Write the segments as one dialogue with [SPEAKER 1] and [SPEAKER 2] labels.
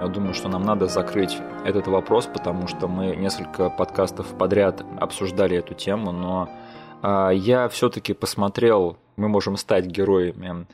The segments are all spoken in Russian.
[SPEAKER 1] Я думаю, что нам надо закрыть этот вопрос, потому что мы несколько подкастов подряд обсуждали эту тему, но а, я все-таки посмотрел «Мы можем стать героями».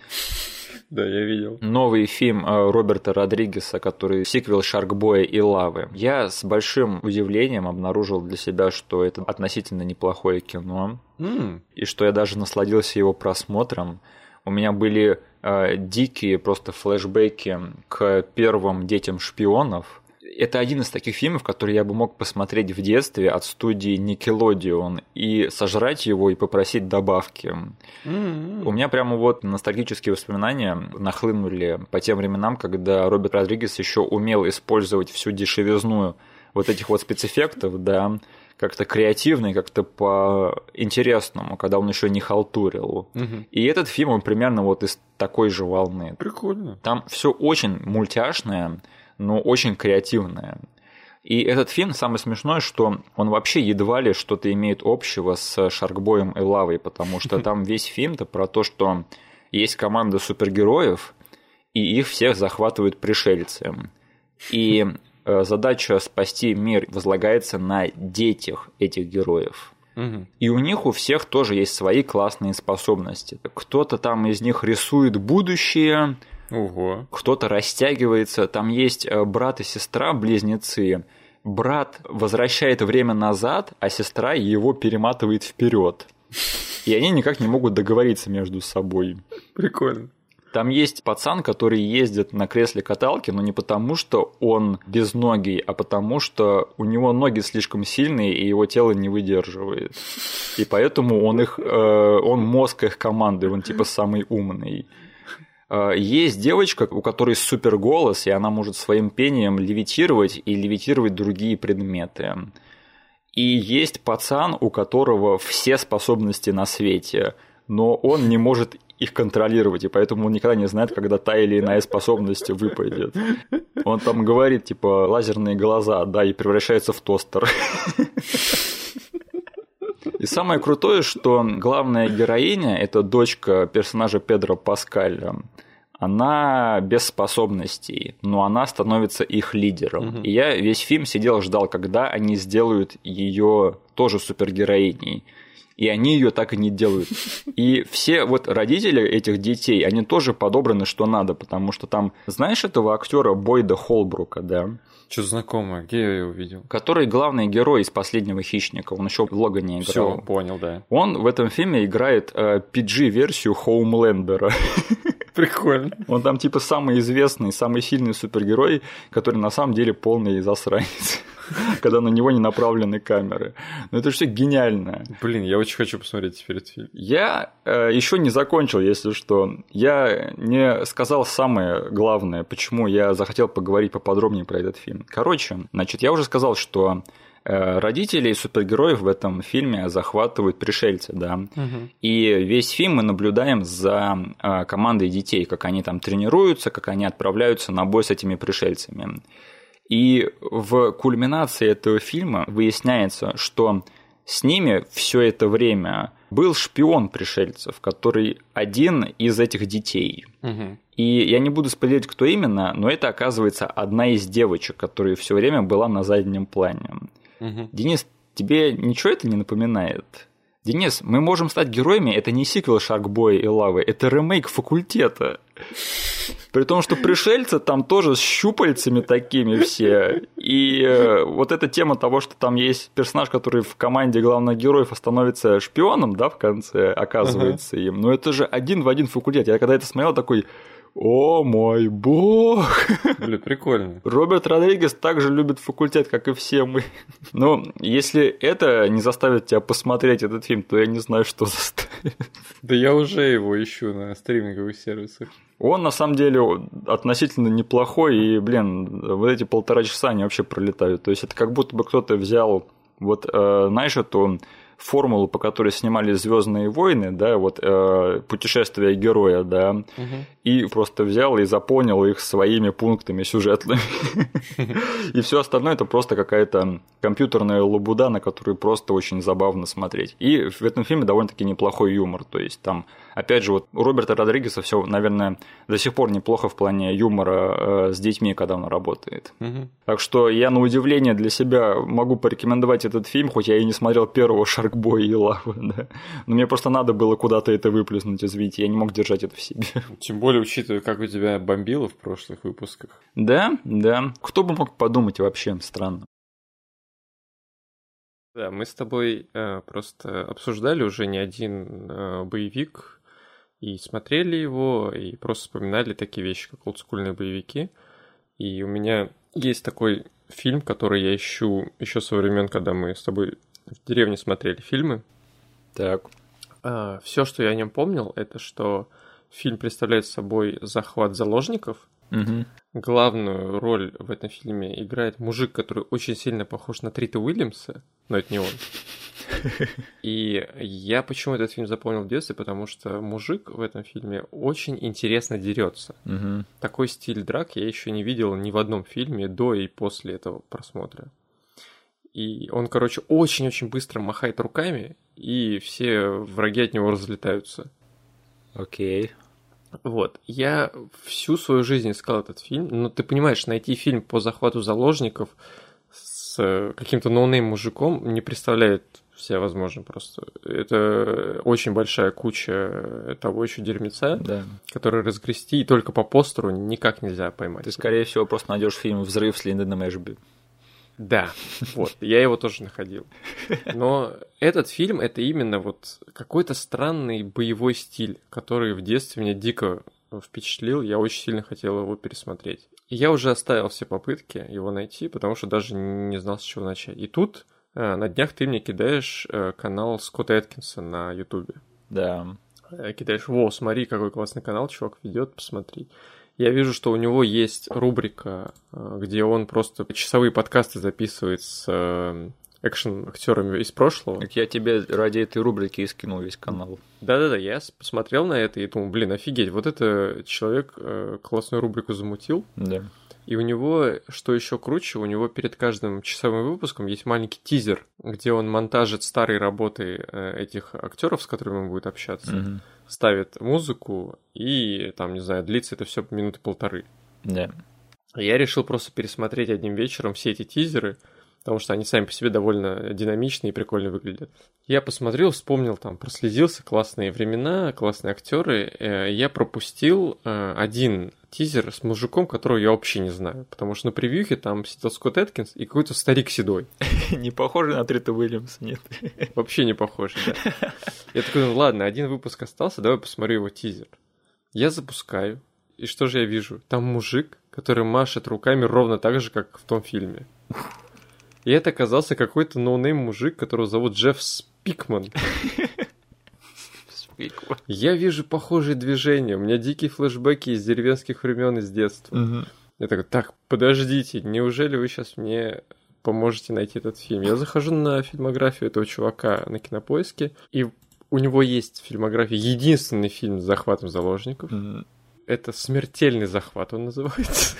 [SPEAKER 2] Да, я видел.
[SPEAKER 1] Новый фильм а, Роберта Родригеса, который сиквел Шаркбоя и Лавы. Я с большим удивлением обнаружил для себя, что это относительно неплохое кино,
[SPEAKER 2] Mm.
[SPEAKER 1] и что я даже насладился его просмотром. У меня были э, дикие просто флешбеки к первым детям шпионов. Это один из таких фильмов, который я бы мог посмотреть в детстве от студии Nickelodeon и сожрать его и попросить добавки.
[SPEAKER 2] М-м.
[SPEAKER 1] У меня прямо вот ностальгические воспоминания нахлынули по тем временам, когда Роберт Родригес еще умел использовать всю дешевизну вот этих вот спецэффектов, да, как-то креативно и как-то по-интересному, когда он еще не халтурил.
[SPEAKER 2] Мгм.
[SPEAKER 1] И этот фильм, он примерно вот из такой же волны.
[SPEAKER 2] Прикольно.
[SPEAKER 1] Там все очень мультяшное, но очень креативное. И этот фильм, самое смешное, что он вообще едва ли что-то имеет общего с Шаркбоем и Лавой, потому что там весь фильм-то про то, что есть команда супергероев, и их всех захватывают пришельцы. И задача спасти мир возлагается на детях этих героев. И у них у всех тоже есть свои классные способности. Кто-то там из них рисует будущее,
[SPEAKER 2] Ого.
[SPEAKER 1] кто-то растягивается. Там есть э, брат и сестра, близнецы. Брат возвращает время назад, а сестра его перематывает вперед. И они никак не могут договориться между собой.
[SPEAKER 2] Прикольно.
[SPEAKER 1] Там есть пацан, который ездит на кресле каталки, но не потому, что он безногий, а потому, что у него ноги слишком сильные, и его тело не выдерживает. И поэтому он их, э, он мозг их команды, он типа самый умный. Э, Есть девочка, у которой супер голос, и она может своим пением левитировать и левитировать другие предметы. И есть пацан, у которого все способности на свете, но он не может их контролировать, и поэтому он никогда не знает, когда та или иная способность выпадет. Он там говорит, типа, лазерные глаза, да, и превращается в тостер. И самое крутое, что главная героиня, это дочка персонажа Педро Паскаля, она без способностей, но она становится их лидером. И я весь фильм сидел, ждал, когда они сделают ее тоже супергероиней. И они ее так и не делают. И все вот родители этих детей, они тоже подобраны что надо, потому что там, знаешь этого актера Бойда Холбрука, да?
[SPEAKER 2] Что знакомое, где я его видел?
[SPEAKER 1] Который главный герой из последнего хищника, он еще в Логане играл.
[SPEAKER 2] Все, понял, да.
[SPEAKER 1] Он в этом фильме играет э, PG-версию Хоумлендера.
[SPEAKER 2] Прикольно.
[SPEAKER 1] Он там типа самый известный, самый сильный супергерой, который на самом деле полный засранец, когда на него не направлены камеры. Но это все гениально.
[SPEAKER 2] Блин, я очень хочу посмотреть теперь этот фильм.
[SPEAKER 1] Я э, еще не закончил, если что. Я не сказал самое главное, почему я захотел поговорить поподробнее про этот фильм. Короче, значит, я уже сказал, что э, родителей супергероев в этом фильме захватывают пришельцы, да. И весь фильм мы наблюдаем за э, командой детей, как они там тренируются, как они отправляются на бой с этими пришельцами. И в кульминации этого фильма выясняется, что с ними все это время был шпион пришельцев, который один из этих детей.
[SPEAKER 2] Мгм.
[SPEAKER 1] И я не буду спойлерить, кто именно, но это оказывается одна из девочек, которая все время была на заднем плане.
[SPEAKER 2] Мгм.
[SPEAKER 1] Денис, тебе ничего это не напоминает? Денис, мы можем стать героями, это не сиквел Шаркбоя и Лавы, это ремейк факультета. При том, что пришельцы там тоже с щупальцами такими все. И э, вот эта тема того, что там есть персонаж, который в команде главных героев становится шпионом, да, в конце оказывается им. Но это же один в один факультет. Я когда это смотрел, такой, о мой бог!
[SPEAKER 2] Блин, прикольно.
[SPEAKER 1] Роберт Родригес также любит факультет, как и все мы. Ну, если это не заставит тебя посмотреть этот фильм, то я не знаю, что заставит.
[SPEAKER 2] Да я уже его ищу на стриминговых сервисах.
[SPEAKER 1] Он на самом деле относительно неплохой, и, блин, вот эти полтора часа они вообще пролетают. То есть это как будто бы кто-то взял, вот, э, знаешь, эту формулу, по которой снимали Звездные войны, да, вот э, путешествие героя, да, угу. и просто взял и заполнил их своими пунктами сюжетными. И все остальное это просто какая-то компьютерная лабуда, на которую просто очень забавно смотреть. И в этом фильме довольно-таки неплохой юмор, то есть там опять же, вот у Роберта Родригеса все, наверное, до сих пор неплохо в плане юмора э, с детьми, когда он работает. Угу. Так что я на удивление для себя могу порекомендовать этот фильм, хоть я и не смотрел первого Шаркбоя и Лавы, да. Но мне просто надо было куда-то это выплеснуть, извините, я не мог держать это в себе.
[SPEAKER 3] Тем более, учитывая, как у тебя бомбило в прошлых выпусках.
[SPEAKER 1] Да, да. Кто бы мог подумать вообще, странно.
[SPEAKER 3] Да, мы с тобой э, просто обсуждали уже не один э, боевик и смотрели его, и просто вспоминали такие вещи, как олдскульные боевики. И у меня есть такой фильм, который я ищу еще со времен, когда мы с тобой в деревне смотрели фильмы.
[SPEAKER 1] Так.
[SPEAKER 3] А, все, что я о нем помнил, это что фильм представляет собой захват заложников. Угу. Главную роль в этом фильме играет мужик, который очень сильно похож на Трита Уильямса, но это не он. И я почему этот фильм запомнил в детстве, потому что мужик в этом фильме очень интересно дерется. Угу. Такой стиль драк я еще не видел ни в одном фильме до и после этого просмотра. И он, короче, очень-очень быстро махает руками, и все враги от него разлетаются.
[SPEAKER 1] Окей.
[SPEAKER 3] Вот. Я всю свою жизнь искал этот фильм, но ты понимаешь, найти фильм по захвату заложников с каким-то no-name мужиком не представляется возможно просто. Это очень большая куча того еще дерьмеца, да. который разгрести, и только по постеру никак нельзя поймать.
[SPEAKER 1] Ты, скорее всего, просто найдешь фильм «Взрыв» с Линдоном Эшби.
[SPEAKER 3] Да, вот, я его тоже находил. Но этот фильм — это именно вот какой-то странный боевой стиль, который в детстве меня дико впечатлил, я очень сильно хотел его пересмотреть. И я уже оставил все попытки его найти, потому что даже не знал, с чего начать. И тут Э, на днях ты мне кидаешь э, канал Скотта Эткинса на Ютубе.
[SPEAKER 1] Да.
[SPEAKER 3] Э, кидаешь, во, смотри, какой классный канал чувак ведет, посмотри. Я вижу, что у него есть рубрика, где он просто часовые подкасты записывает с экшен-актерами из прошлого.
[SPEAKER 1] Так я тебе ради этой рубрики и скинул весь канал.
[SPEAKER 3] Да-да-да, я посмотрел на это и думал, блин, офигеть, вот это человек классную рубрику замутил.
[SPEAKER 1] Да.
[SPEAKER 3] И у него, что еще круче, у него перед каждым часовым выпуском есть маленький тизер, где он монтажит старые работы э, этих актеров, с которыми он будет общаться, mm-hmm. Ставит музыку, и там, не знаю, длится это все минуты полторы.
[SPEAKER 1] Да.
[SPEAKER 3] Yeah. Я решил просто пересмотреть одним вечером все эти тизеры, потому что они сами по себе довольно динамичные и прикольно выглядят. Я посмотрел, вспомнил там, проследился, классные времена, классные актеры. Э, я пропустил э, один тизер с мужиком, которого я вообще не знаю, потому что на превьюхе там сидел Скотт Эткинс и какой-то старик седой.
[SPEAKER 1] Не похоже на Трита Уильямса, нет.
[SPEAKER 3] Вообще не похоже, да. Я такой, ну ладно, один выпуск остался, давай посмотрю его тизер. Я запускаю, и что же я вижу? Там мужик, который машет руками ровно так же, как в том фильме. И это оказался какой-то no-name мужик, которого зовут Джефф Спикман. Я вижу похожие движения. У меня дикие флешбеки из деревенских времен из детства. Угу. Я такой, так, подождите, неужели вы сейчас мне поможете найти этот фильм? Я захожу на фильмографию этого чувака на кинопоиске, и у него есть в фильмографии единственный фильм с захватом заложников. Угу. Это смертельный захват, он называется.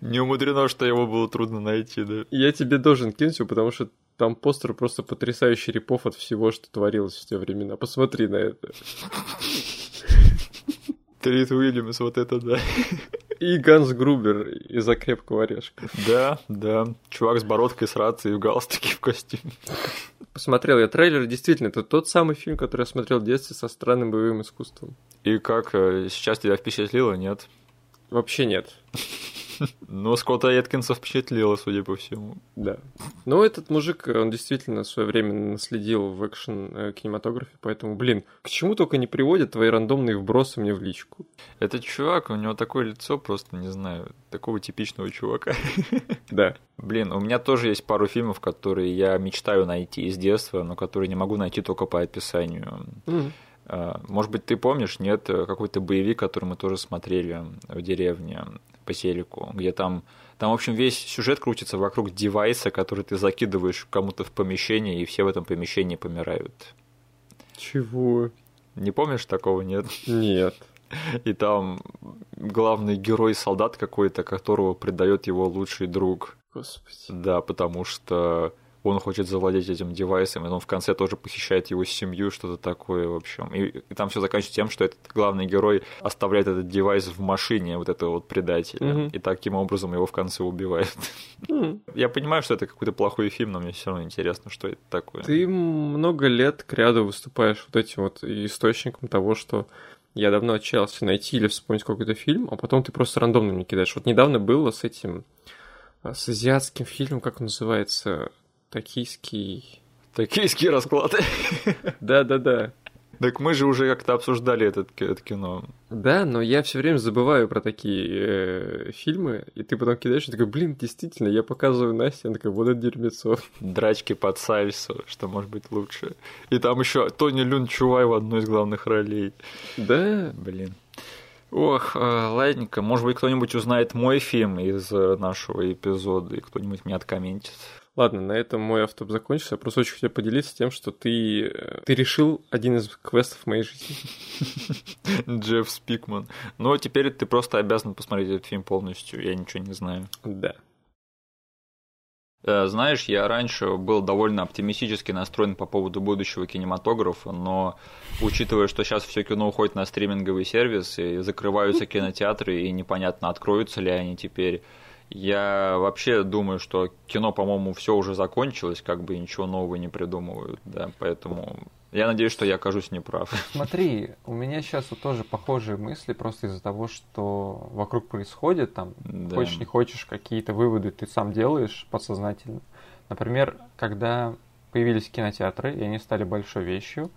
[SPEAKER 1] Не умудрено, что его было трудно найти, да.
[SPEAKER 3] Я тебе должен кинуть его, потому что там постер просто потрясающий репов от всего, что творилось в те времена. Посмотри на это.
[SPEAKER 1] Трит Уильямс, вот это да.
[SPEAKER 3] И Ганс Грубер из-за крепкого орешка.
[SPEAKER 1] Да, да. Чувак с бородкой, с рацией, в галстуке, в костюме.
[SPEAKER 3] Посмотрел я трейлер, действительно, это тот самый фильм, который я смотрел в детстве со странным боевым искусством.
[SPEAKER 1] И как, э, сейчас тебя впечатлило, нет?
[SPEAKER 3] Вообще нет.
[SPEAKER 1] Но Скотта Эткинса впечатлило, судя по всему.
[SPEAKER 3] Да. Но этот мужик, он действительно в свое время наследил в экшен-кинематографе, э, поэтому, блин, к чему только не приводят твои рандомные вбросы мне в личку.
[SPEAKER 1] Этот чувак, у него такое лицо, просто, не знаю, такого типичного чувака.
[SPEAKER 3] Да.
[SPEAKER 1] Блин, у меня тоже есть пару фильмов, которые я мечтаю найти из детства, но которые не могу найти только по описанию. Может быть, ты помнишь, нет, какой-то боевик, который мы тоже смотрели в деревне по телеку, где там там, в общем, весь сюжет крутится вокруг девайса, который ты закидываешь кому-то в помещение, и все в этом помещении помирают.
[SPEAKER 2] Чего?
[SPEAKER 1] Не помнишь такого, нет?
[SPEAKER 2] Нет.
[SPEAKER 1] И там главный герой солдат какой-то, которого предает его лучший друг.
[SPEAKER 2] Господи.
[SPEAKER 1] Да, потому что он хочет завладеть этим девайсом, и он в конце тоже похищает его семью, что-то такое, в общем. И, и там все заканчивается тем, что этот главный герой оставляет этот девайс в машине вот этого вот предателя, mm-hmm. и таким образом его в конце убивает. Mm-hmm. Я понимаю, что это какой-то плохой фильм, но мне все равно интересно, что это такое.
[SPEAKER 2] Ты много лет к ряду выступаешь вот этим вот источником того, что я давно отчаялся найти или вспомнить какой-то фильм, а потом ты просто рандомно мне кидаешь. Вот недавно было с этим, а, с азиатским фильмом, как он называется, Токийский...
[SPEAKER 1] Токийские расклады.
[SPEAKER 2] Да-да-да.
[SPEAKER 1] Так мы же уже как-то обсуждали этот, это кино.
[SPEAKER 2] Да, но я все время забываю про такие э, фильмы, и ты потом кидаешь и такой, блин, действительно, я показываю Насте, она такая, вот это дерьмецо.
[SPEAKER 1] Драчки под сальсу, что может быть лучше. И там еще Тони Люн Чувай в одной из главных ролей.
[SPEAKER 2] Да.
[SPEAKER 1] Блин. Ох, э, ладненько, может быть, кто-нибудь узнает мой фильм из э, нашего эпизода, и кто-нибудь меня откомментит.
[SPEAKER 2] Ладно, на этом мой автоп закончился. Я просто очень хотел поделиться тем, что ты, э, ты решил один из квестов моей жизни.
[SPEAKER 1] Джефф Спикман. Ну, теперь ты просто обязан посмотреть этот фильм полностью. Я ничего не знаю.
[SPEAKER 2] Да.
[SPEAKER 1] Э, знаешь, я раньше был довольно оптимистически настроен по поводу будущего кинематографа, но учитывая, что сейчас все кино уходит на стриминговый сервис, и закрываются кинотеатры, и непонятно, откроются ли они теперь, я вообще думаю, что кино, по-моему, все уже закончилось, как бы ничего нового не придумывают, да, поэтому я надеюсь, что я окажусь неправ.
[SPEAKER 2] Смотри, у меня сейчас вот тоже похожие мысли, просто из-за того, что вокруг происходит, там, да. хочешь не хочешь, какие-то выводы ты сам делаешь подсознательно. Например, когда появились кинотеатры, и они стали большой вещью,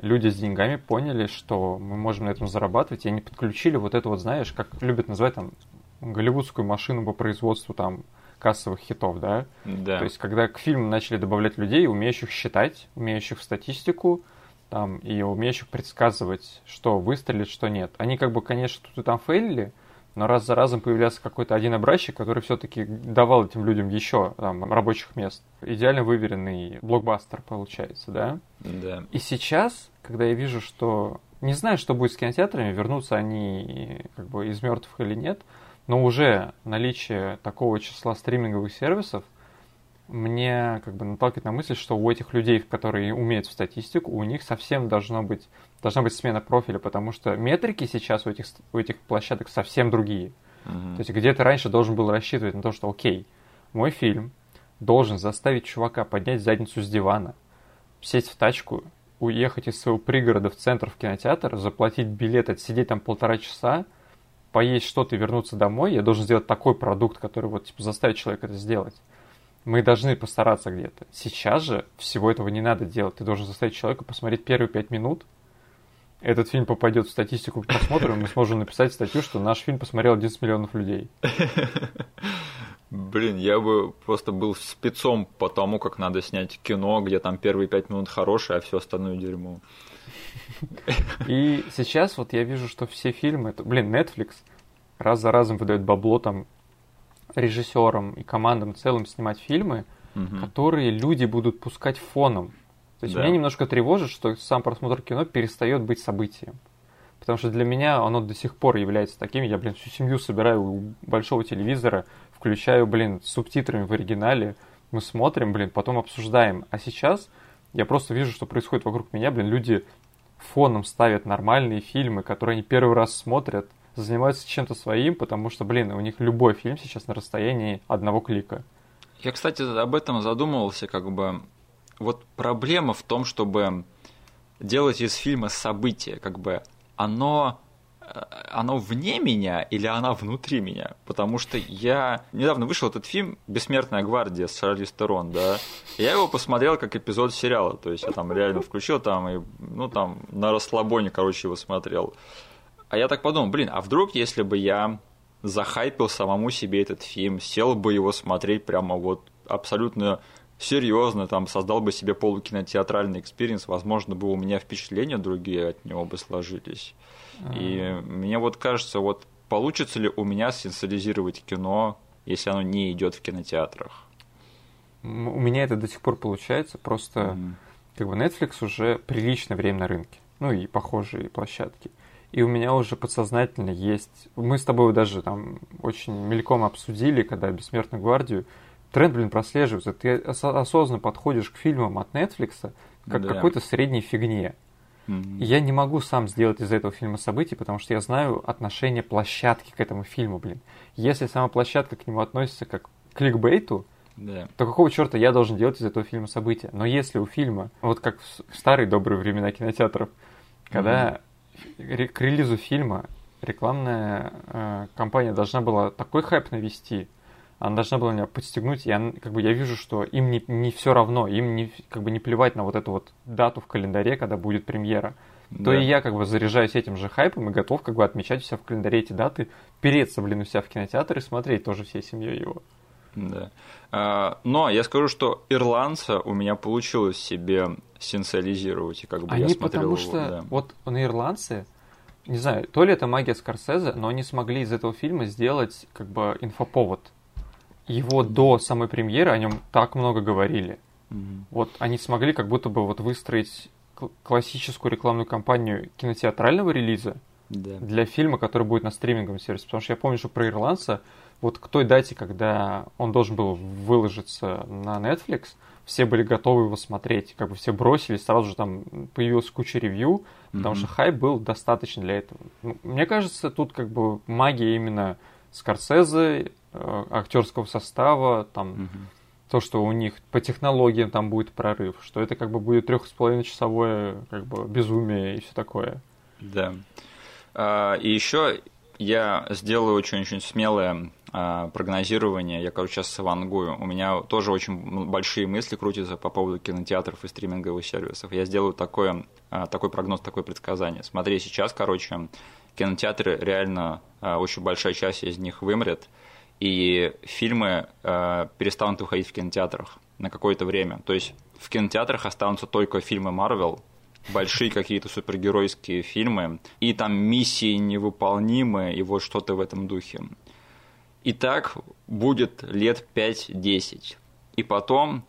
[SPEAKER 2] люди с деньгами поняли, что мы можем на этом зарабатывать, и они подключили вот это вот, знаешь, как любят называть там голливудскую машину по производству там кассовых хитов, да?
[SPEAKER 1] Да.
[SPEAKER 2] То есть, когда к фильму начали добавлять людей, умеющих считать, умеющих в статистику, там, и умеющих предсказывать, что выстрелит, что нет. Они как бы, конечно, тут и там фейлили, но раз за разом появлялся какой-то один образчик, который все-таки давал этим людям еще там, рабочих мест. Идеально выверенный блокбастер получается, да?
[SPEAKER 1] Да.
[SPEAKER 2] И сейчас, когда я вижу, что не знаю, что будет с кинотеатрами, вернутся они как бы из мертвых или нет, но уже наличие такого числа стриминговых сервисов мне как бы наталкивает на мысль, что у этих людей, которые умеют в статистику, у них совсем должно быть, должна быть смена профиля, потому что метрики сейчас у этих, у этих площадок совсем другие. Mm-hmm. То есть где то раньше должен был рассчитывать на то, что окей, мой фильм должен заставить чувака поднять задницу с дивана, сесть в тачку, уехать из своего пригорода в центр в кинотеатр, заплатить билет, отсидеть там полтора часа, поесть что-то и вернуться домой, я должен сделать такой продукт, который вот типа заставит человека это сделать. Мы должны постараться где-то. Сейчас же всего этого не надо делать. Ты должен заставить человека посмотреть первые пять минут. Этот фильм попадет в статистику просмотра, и мы сможем написать статью, что наш фильм посмотрел 11 миллионов людей.
[SPEAKER 1] Блин, я бы просто был спецом по тому, как надо снять кино, где там первые пять минут хорошие, а все остальное дерьмо.
[SPEAKER 2] И сейчас вот я вижу, что все фильмы, это, блин, Netflix раз за разом выдает бабло там режиссерам и командам целым снимать фильмы, угу. которые люди будут пускать фоном. То есть да. меня немножко тревожит, что сам просмотр кино перестает быть событием. Потому что для меня оно до сих пор является таким. Я, блин, всю семью собираю у большого телевизора, включаю, блин, с субтитрами в оригинале. Мы смотрим, блин, потом обсуждаем. А сейчас я просто вижу, что происходит вокруг меня. Блин, люди фоном ставят нормальные фильмы, которые они первый раз смотрят, занимаются чем-то своим, потому что, блин, у них любой фильм сейчас на расстоянии одного клика.
[SPEAKER 1] Я, кстати, об этом задумывался, как бы. Вот проблема в том, чтобы делать из фильма событие, как бы оно оно вне меня или оно внутри меня? Потому что я... Недавно вышел этот фильм «Бессмертная гвардия» с Шарли Стерон, да? Я его посмотрел как эпизод сериала, то есть я там реально включил там и, ну, там, на расслабоне, короче, его смотрел. А я так подумал, блин, а вдруг, если бы я захайпил самому себе этот фильм, сел бы его смотреть прямо вот абсолютно серьезно, там, создал бы себе полукинотеатральный experience, возможно, бы у меня впечатления другие от него бы сложились. И мне вот кажется, вот получится ли у меня сенсуализировать кино, если оно не идет в кинотеатрах?
[SPEAKER 2] У меня это до сих пор получается, просто mm-hmm. как бы Netflix уже приличное время на рынке, ну и похожие площадки. И у меня уже подсознательно есть... Мы с тобой даже там очень мельком обсудили, когда «Бессмертную гвардию», тренд, блин, прослеживается. Ты осознанно подходишь к фильмам от Netflix как да. какой-то средней фигне. Mm-hmm. И я не могу сам сделать из этого фильма событий, потому что я знаю отношение площадки к этому фильму, блин. Если сама площадка к нему относится как к кликбейту, да. то какого черта я должен делать из этого фильма события? Но если у фильма, вот как в старые добрые времена кинотеатров, когда mm-hmm. к релизу фильма рекламная э, компания должна была такой хайп навести, она должна была меня подстегнуть, и я, как бы я вижу, что им не, не все равно, им не, как бы не плевать на вот эту вот дату в календаре, когда будет премьера. Да. То и я как бы заряжаюсь этим же хайпом и готов как бы отмечать у себя в календаре эти даты, переться, блин, у себя в кинотеатр и смотреть тоже всей семьей его.
[SPEAKER 1] Да. А, но я скажу, что ирландца у меня получилось себе сенсуализировать, и как бы
[SPEAKER 2] они
[SPEAKER 1] я смотрел
[SPEAKER 2] потому что да. вот на ирландце, не знаю, то ли это магия Скорсезе, но они смогли из этого фильма сделать как бы инфоповод его до самой премьеры о нем так много говорили. Mm-hmm. Вот они смогли как будто бы вот выстроить классическую рекламную кампанию кинотеатрального релиза yeah. для фильма, который будет на стриминговом сервисе. Потому что я помню, что про ирландца, вот к той дате, когда он должен был выложиться на Netflix, все были готовы его смотреть, как бы все бросились, сразу же там появилась куча ревью, потому mm-hmm. что хайп был достаточно для этого. Мне кажется, тут как бы магия именно Скорсезе, актерского состава, там угу. то, что у них по технологиям там будет прорыв, что это как бы будет трех с половиной часовое как бы безумие и все такое.
[SPEAKER 1] Да. А, и еще я сделаю очень-очень смелое а, прогнозирование. Я, короче, сейчас вангую. У меня тоже очень большие мысли крутятся по поводу кинотеатров и стриминговых сервисов. Я сделаю такое, а, такой прогноз, такое предсказание. Смотри, сейчас, короче, кинотеатры реально очень большая часть из них вымрет и фильмы э, перестанут выходить в кинотеатрах на какое-то время. То есть в кинотеатрах останутся только фильмы Марвел, большие какие-то супергеройские фильмы, и там миссии невыполнимые, и вот что-то в этом духе. И так будет лет 5-10. И потом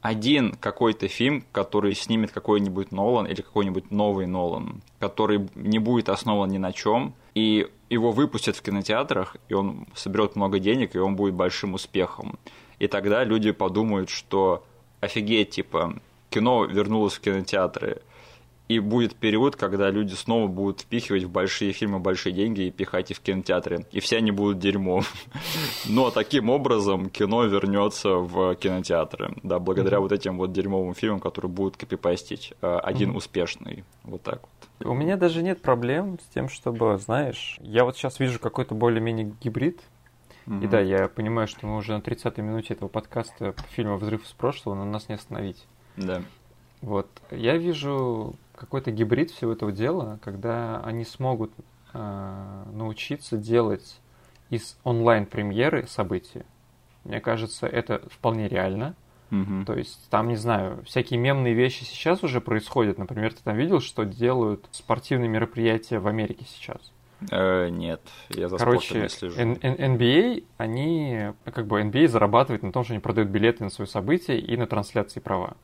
[SPEAKER 1] один какой-то фильм, который снимет какой-нибудь Нолан или какой-нибудь новый Нолан, который не будет основан ни на чем, и его выпустят в кинотеатрах, и он соберет много денег, и он будет большим успехом. И тогда люди подумают, что офигеть, типа, кино вернулось в кинотеатры. И будет период, когда люди снова будут впихивать в большие фильмы большие деньги и пихать их в кинотеатры. И все они будут дерьмом. Но таким образом кино вернется в кинотеатры. Да, благодаря mm-hmm. вот этим вот дерьмовым фильмам, которые будут копипастить. Э, один mm-hmm. успешный. Вот так вот.
[SPEAKER 2] У меня даже нет проблем с тем, чтобы, знаешь, я вот сейчас вижу какой-то более-менее гибрид. Mm-hmm. И да, я понимаю, что мы уже на 30-й минуте этого подкаста фильма «Взрыв из прошлого», но нас не остановить.
[SPEAKER 1] Да.
[SPEAKER 2] Вот. Я вижу какой-то гибрид всего этого дела, когда они смогут э, научиться делать из онлайн-премьеры события. Мне кажется, это вполне реально. Угу. То есть там, не знаю, всякие мемные вещи сейчас уже происходят. Например, ты там видел, что делают спортивные мероприятия в Америке сейчас?
[SPEAKER 1] Э, нет, я за
[SPEAKER 2] Короче, не слежу. NBA, а, они, как бы NBA а зарабатывает на том, что они продают билеты на свои события и на трансляции права.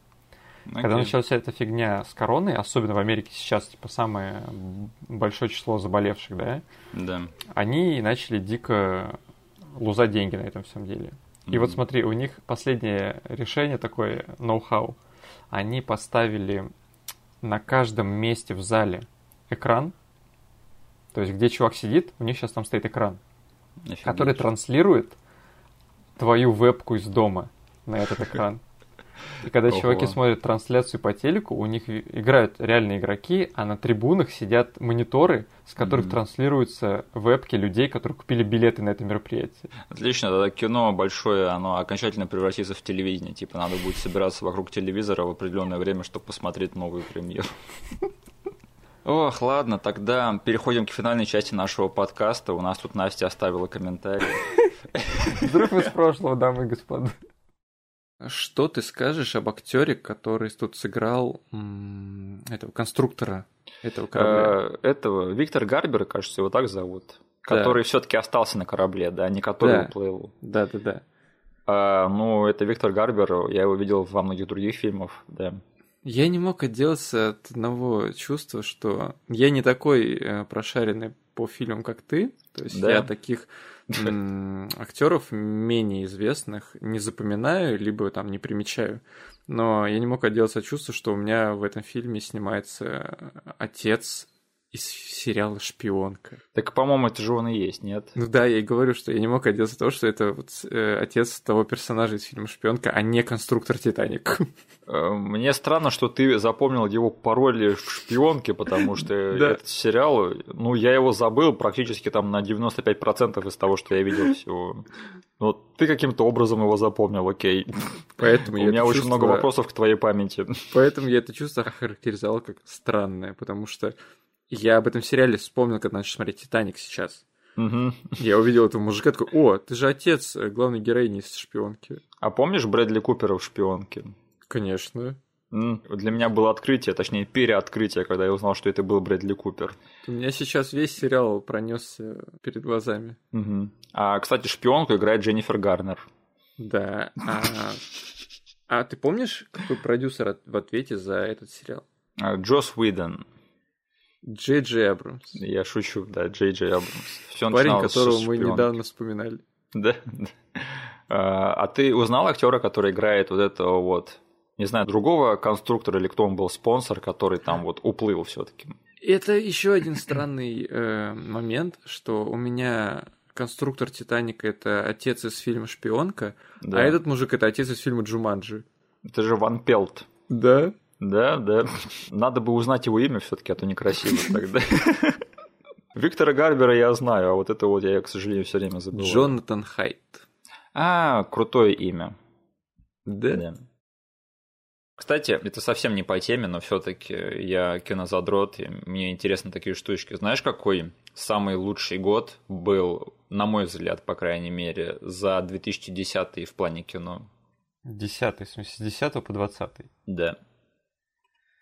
[SPEAKER 2] Okay. Когда началась эта фигня с короной, особенно в Америке сейчас, типа, самое большое число заболевших, да?
[SPEAKER 1] Да.
[SPEAKER 2] Они начали дико лузать деньги на этом всем деле. И mm-hmm. вот смотри, у них последнее решение такое, ноу-хау. Они поставили на каждом месте в зале экран, то есть где чувак сидит, у них сейчас там стоит экран, Офигеть. который транслирует твою вебку из дома на этот экран. И когда Ого. чуваки смотрят трансляцию по телеку, у них играют реальные игроки, а на трибунах сидят мониторы, с которых mm-hmm. транслируются вебки людей, которые купили билеты на это мероприятие.
[SPEAKER 1] Отлично, тогда кино большое, оно окончательно превратится в телевидение. Типа надо будет собираться вокруг телевизора в определенное время, чтобы посмотреть новую премьеру. Ох, ладно, тогда переходим к финальной части нашего подкаста. У нас тут Настя оставила комментарий.
[SPEAKER 2] Взрыв из прошлого, дамы и господа. Что ты скажешь об актере, который тут сыграл этого конструктора этого корабля?
[SPEAKER 1] Э, этого Виктор Гарбер, кажется, его так зовут. Который все-таки остался на корабле, да, не который да. уплыл.
[SPEAKER 2] Да, да, да.
[SPEAKER 1] А, ну, это Виктор Гарбер, я его видел во многих других фильмах, да.
[SPEAKER 2] Я не мог отделаться от одного чувства, что я не такой э, прошаренный по фильмам, как ты. То есть да. я таких актеров менее известных не запоминаю, либо там не примечаю. Но я не мог отделаться от чувства, что у меня в этом фильме снимается отец из сериала «Шпионка».
[SPEAKER 1] Так, по-моему, это же он и есть, нет?
[SPEAKER 2] Ну да, я и говорю, что я не мог отделаться от того, что это вот э, отец того персонажа из фильма «Шпионка», а не конструктор «Титаник».
[SPEAKER 1] Э, мне странно, что ты запомнил его пароли в «Шпионке», потому что этот сериал, ну, я его забыл практически там на 95% из того, что я видел всего. Но ты каким-то образом его запомнил, окей. Поэтому У меня очень чувство... много вопросов к твоей памяти.
[SPEAKER 2] Поэтому я это чувство охарактеризовал как странное, потому что я об этом сериале вспомнил, когда начал смотреть «Титаник» сейчас. Угу. Я увидел этого мужика, такой, о, ты же отец главной героини из «Шпионки».
[SPEAKER 1] А помнишь Брэдли Купера в «Шпионке»?
[SPEAKER 2] Конечно.
[SPEAKER 1] Для меня было открытие, точнее переоткрытие, когда я узнал, что это был Брэдли Купер.
[SPEAKER 2] У меня сейчас весь сериал пронесся перед глазами.
[SPEAKER 1] Угу. А, кстати, шпионку играет Дженнифер Гарнер.
[SPEAKER 2] Да. А, а ты помнишь, какой продюсер в ответе за этот сериал?
[SPEAKER 1] А, Джос Уидон.
[SPEAKER 2] Джей Джей Абрамс.
[SPEAKER 1] Я шучу, да, Джей Джей Абрамс.
[SPEAKER 2] Всё Парень, которого мы недавно вспоминали.
[SPEAKER 1] Да. А, а ты узнал актера, который играет вот этого вот, не знаю, другого конструктора или кто он был спонсор, который там вот уплыл все-таки?
[SPEAKER 2] Это еще один странный э, момент, что у меня конструктор Титаника это отец из фильма Шпионка, да. а этот мужик это отец из фильма Джуманджи.
[SPEAKER 1] Это же Ван Пелт.
[SPEAKER 2] Да.
[SPEAKER 1] Да, да. Надо бы узнать его имя все-таки, а то некрасиво тогда. Виктора Гарбера я знаю, а вот это вот я, к сожалению, все время забываю.
[SPEAKER 2] Джонатан Хайт.
[SPEAKER 1] А, крутое имя.
[SPEAKER 2] Да? да.
[SPEAKER 1] Кстати, это совсем не по теме, но все-таки я кинозадрот, и мне интересны такие штучки. Знаешь, какой самый лучший год был, на мой взгляд, по крайней мере, за 2010 в плане кино?
[SPEAKER 2] Десятый, в смысле, с 10 по 20
[SPEAKER 1] Да.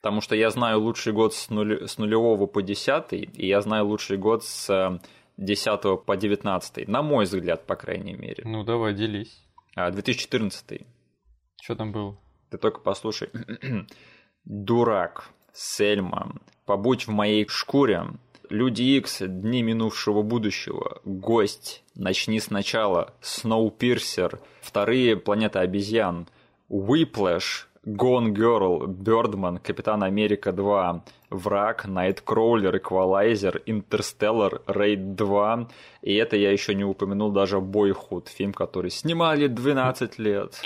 [SPEAKER 1] Потому что я знаю лучший год с, нуль... с нулевого по десятый, и я знаю лучший год с 10 по 19. На мой взгляд, по крайней мере.
[SPEAKER 2] Ну, давай, делись.
[SPEAKER 1] 2014. А,
[SPEAKER 2] Что там было?
[SPEAKER 1] Ты только послушай. Дурак, Сельма, Побудь в моей шкуре, Люди Икс, Дни минувшего будущего, Гость, Начни сначала, Snowpiercer, Вторые Планеты обезьян, Whiplash, Gone Girl, Birdman, Капитан Америка 2, Враг, Найткроулер, Эквалайзер, Интерстеллар, Рейд 2. И это я еще не упомянул даже Бойхуд, фильм, который снимали 12 лет.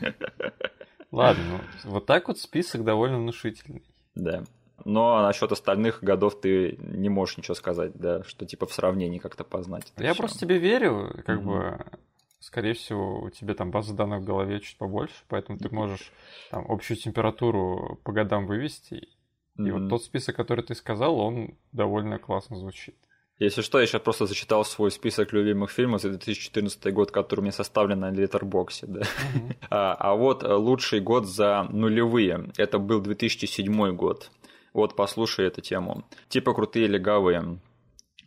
[SPEAKER 2] Ладно, ну, вот так вот список довольно внушительный.
[SPEAKER 1] Да. Но насчет остальных годов ты не можешь ничего сказать, да, что типа в сравнении как-то познать.
[SPEAKER 2] Я просто тебе верю, как бы скорее всего, у тебя там база данных в голове чуть побольше, поэтому ты можешь там общую температуру по годам вывести. И mm-hmm. вот тот список, который ты сказал, он довольно классно звучит.
[SPEAKER 1] Если что, я сейчас просто зачитал свой список любимых фильмов за 2014 год, который у меня составлен на Литербоксе. Да? Mm-hmm. А, а вот лучший год за нулевые. Это был 2007 год. Вот послушай эту тему. Типа крутые легавые.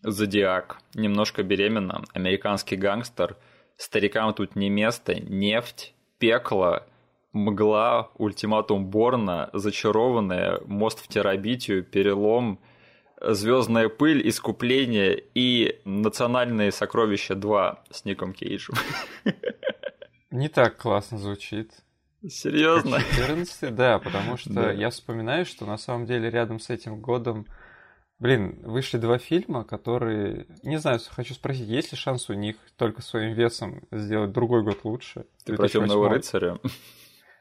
[SPEAKER 1] Зодиак. Немножко беременна. Американский гангстер – Старикам тут не место, нефть, пекло, мгла, ультиматум Борна, зачарованная, мост в терабитию, перелом, звездная пыль, искупление и национальные сокровища 2 с Ником Кейджем.
[SPEAKER 2] Не так классно звучит.
[SPEAKER 1] Серьезно?
[SPEAKER 2] 14, да, потому что да. я вспоминаю, что на самом деле рядом с этим годом Блин, вышли два фильма, которые... Не знаю, хочу спросить, есть ли шанс у них только своим весом сделать другой год лучше?
[SPEAKER 1] Ты про Темного рыцаря?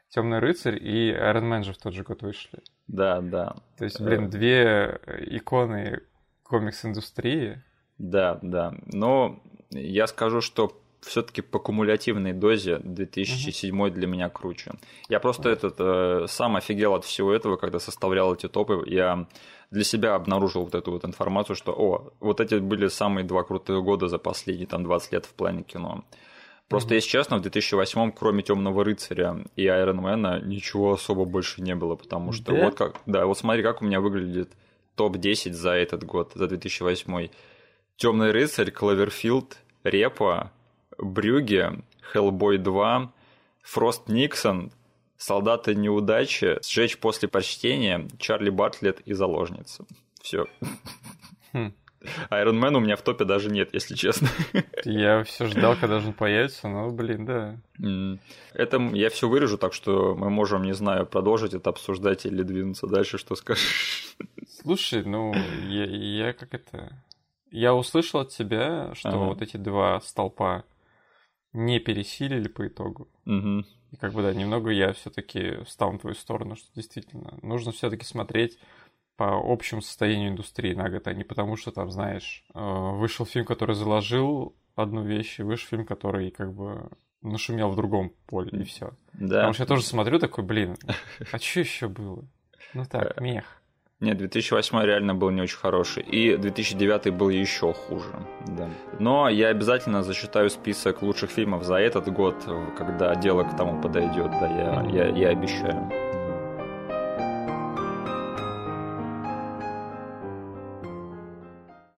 [SPEAKER 2] Темный рыцарь и Iron Man же в тот же год вышли.
[SPEAKER 1] Да, да.
[SPEAKER 2] То есть, блин, две иконы комикс-индустрии.
[SPEAKER 1] Да, да. Но я скажу, что все-таки по кумулятивной дозе 2007 uh-huh. для меня круче. Я просто uh-huh. этот э, сам офигел от всего этого, когда составлял эти топы. Я для себя обнаружил вот эту вот информацию, что, о, вот эти были самые два крутые года за последние там 20 лет в плане кино. Просто, mm-hmm. если честно, в 2008 кроме Темного рыцаря и Айронмена ничего особо больше не было, потому что да? вот как, да, вот смотри, как у меня выглядит топ-10 за этот год, за 2008. Темный рыцарь, Клаверфилд, Репа, Брюге, Хеллбой 2, Фрост Никсон, Солдаты неудачи, Сжечь после почтения, Чарли Бартлетт и Заложница. Все. Хм. Iron Man у меня в топе даже нет, если честно.
[SPEAKER 2] Я все ждал, когда же он появится, но, блин, да.
[SPEAKER 1] Это я все вырежу, так что мы можем, не знаю, продолжить это обсуждать или двинуться дальше, что скажешь.
[SPEAKER 2] Слушай, ну, я, я как это... Я услышал от тебя, что ага. вот эти два столпа не пересилили по итогу.
[SPEAKER 1] Угу.
[SPEAKER 2] И как бы, да, немного я все-таки встал на твою сторону, что действительно нужно все-таки смотреть по общему состоянию индустрии на год, а не потому, что там, знаешь, э, вышел фильм, который заложил одну вещь, и вышел фильм, который как бы нашумел в другом поле, и все. Да. Потому что я тоже смотрю такой, блин, а что еще было? Ну так, э, мех.
[SPEAKER 1] Нет, 2008 реально был не очень хороший. И 2009 был еще хуже. Да. Но я обязательно зачитаю список лучших фильмов за этот год, когда дело к тому подойдет. Да, я, я, я обещаю.